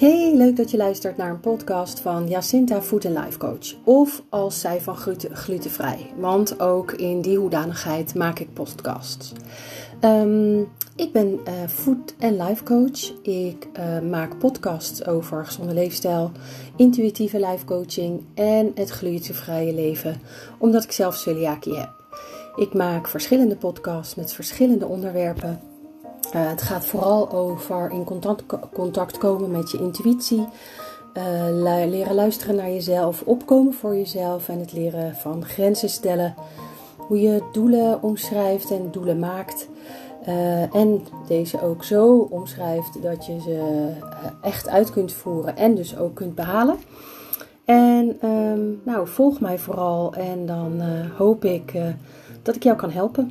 Hey, leuk dat je luistert naar een podcast van Jacinta Food Life Coach. Of als zij van gluten, glutenvrij. Want ook in die hoedanigheid maak ik podcasts. Um, ik ben uh, Food Life Coach. Ik uh, maak podcasts over gezonde leefstijl, intuïtieve life coaching en het glutenvrije leven. Omdat ik zelf celiakie heb. Ik maak verschillende podcasts met verschillende onderwerpen. Uh, het gaat vooral over in contact, contact komen met je intuïtie. Uh, leren luisteren naar jezelf, opkomen voor jezelf en het leren van grenzen stellen. Hoe je doelen omschrijft en doelen maakt. Uh, en deze ook zo omschrijft dat je ze echt uit kunt voeren en dus ook kunt behalen. En um, nou, volg mij vooral en dan hoop ik dat ik jou kan helpen.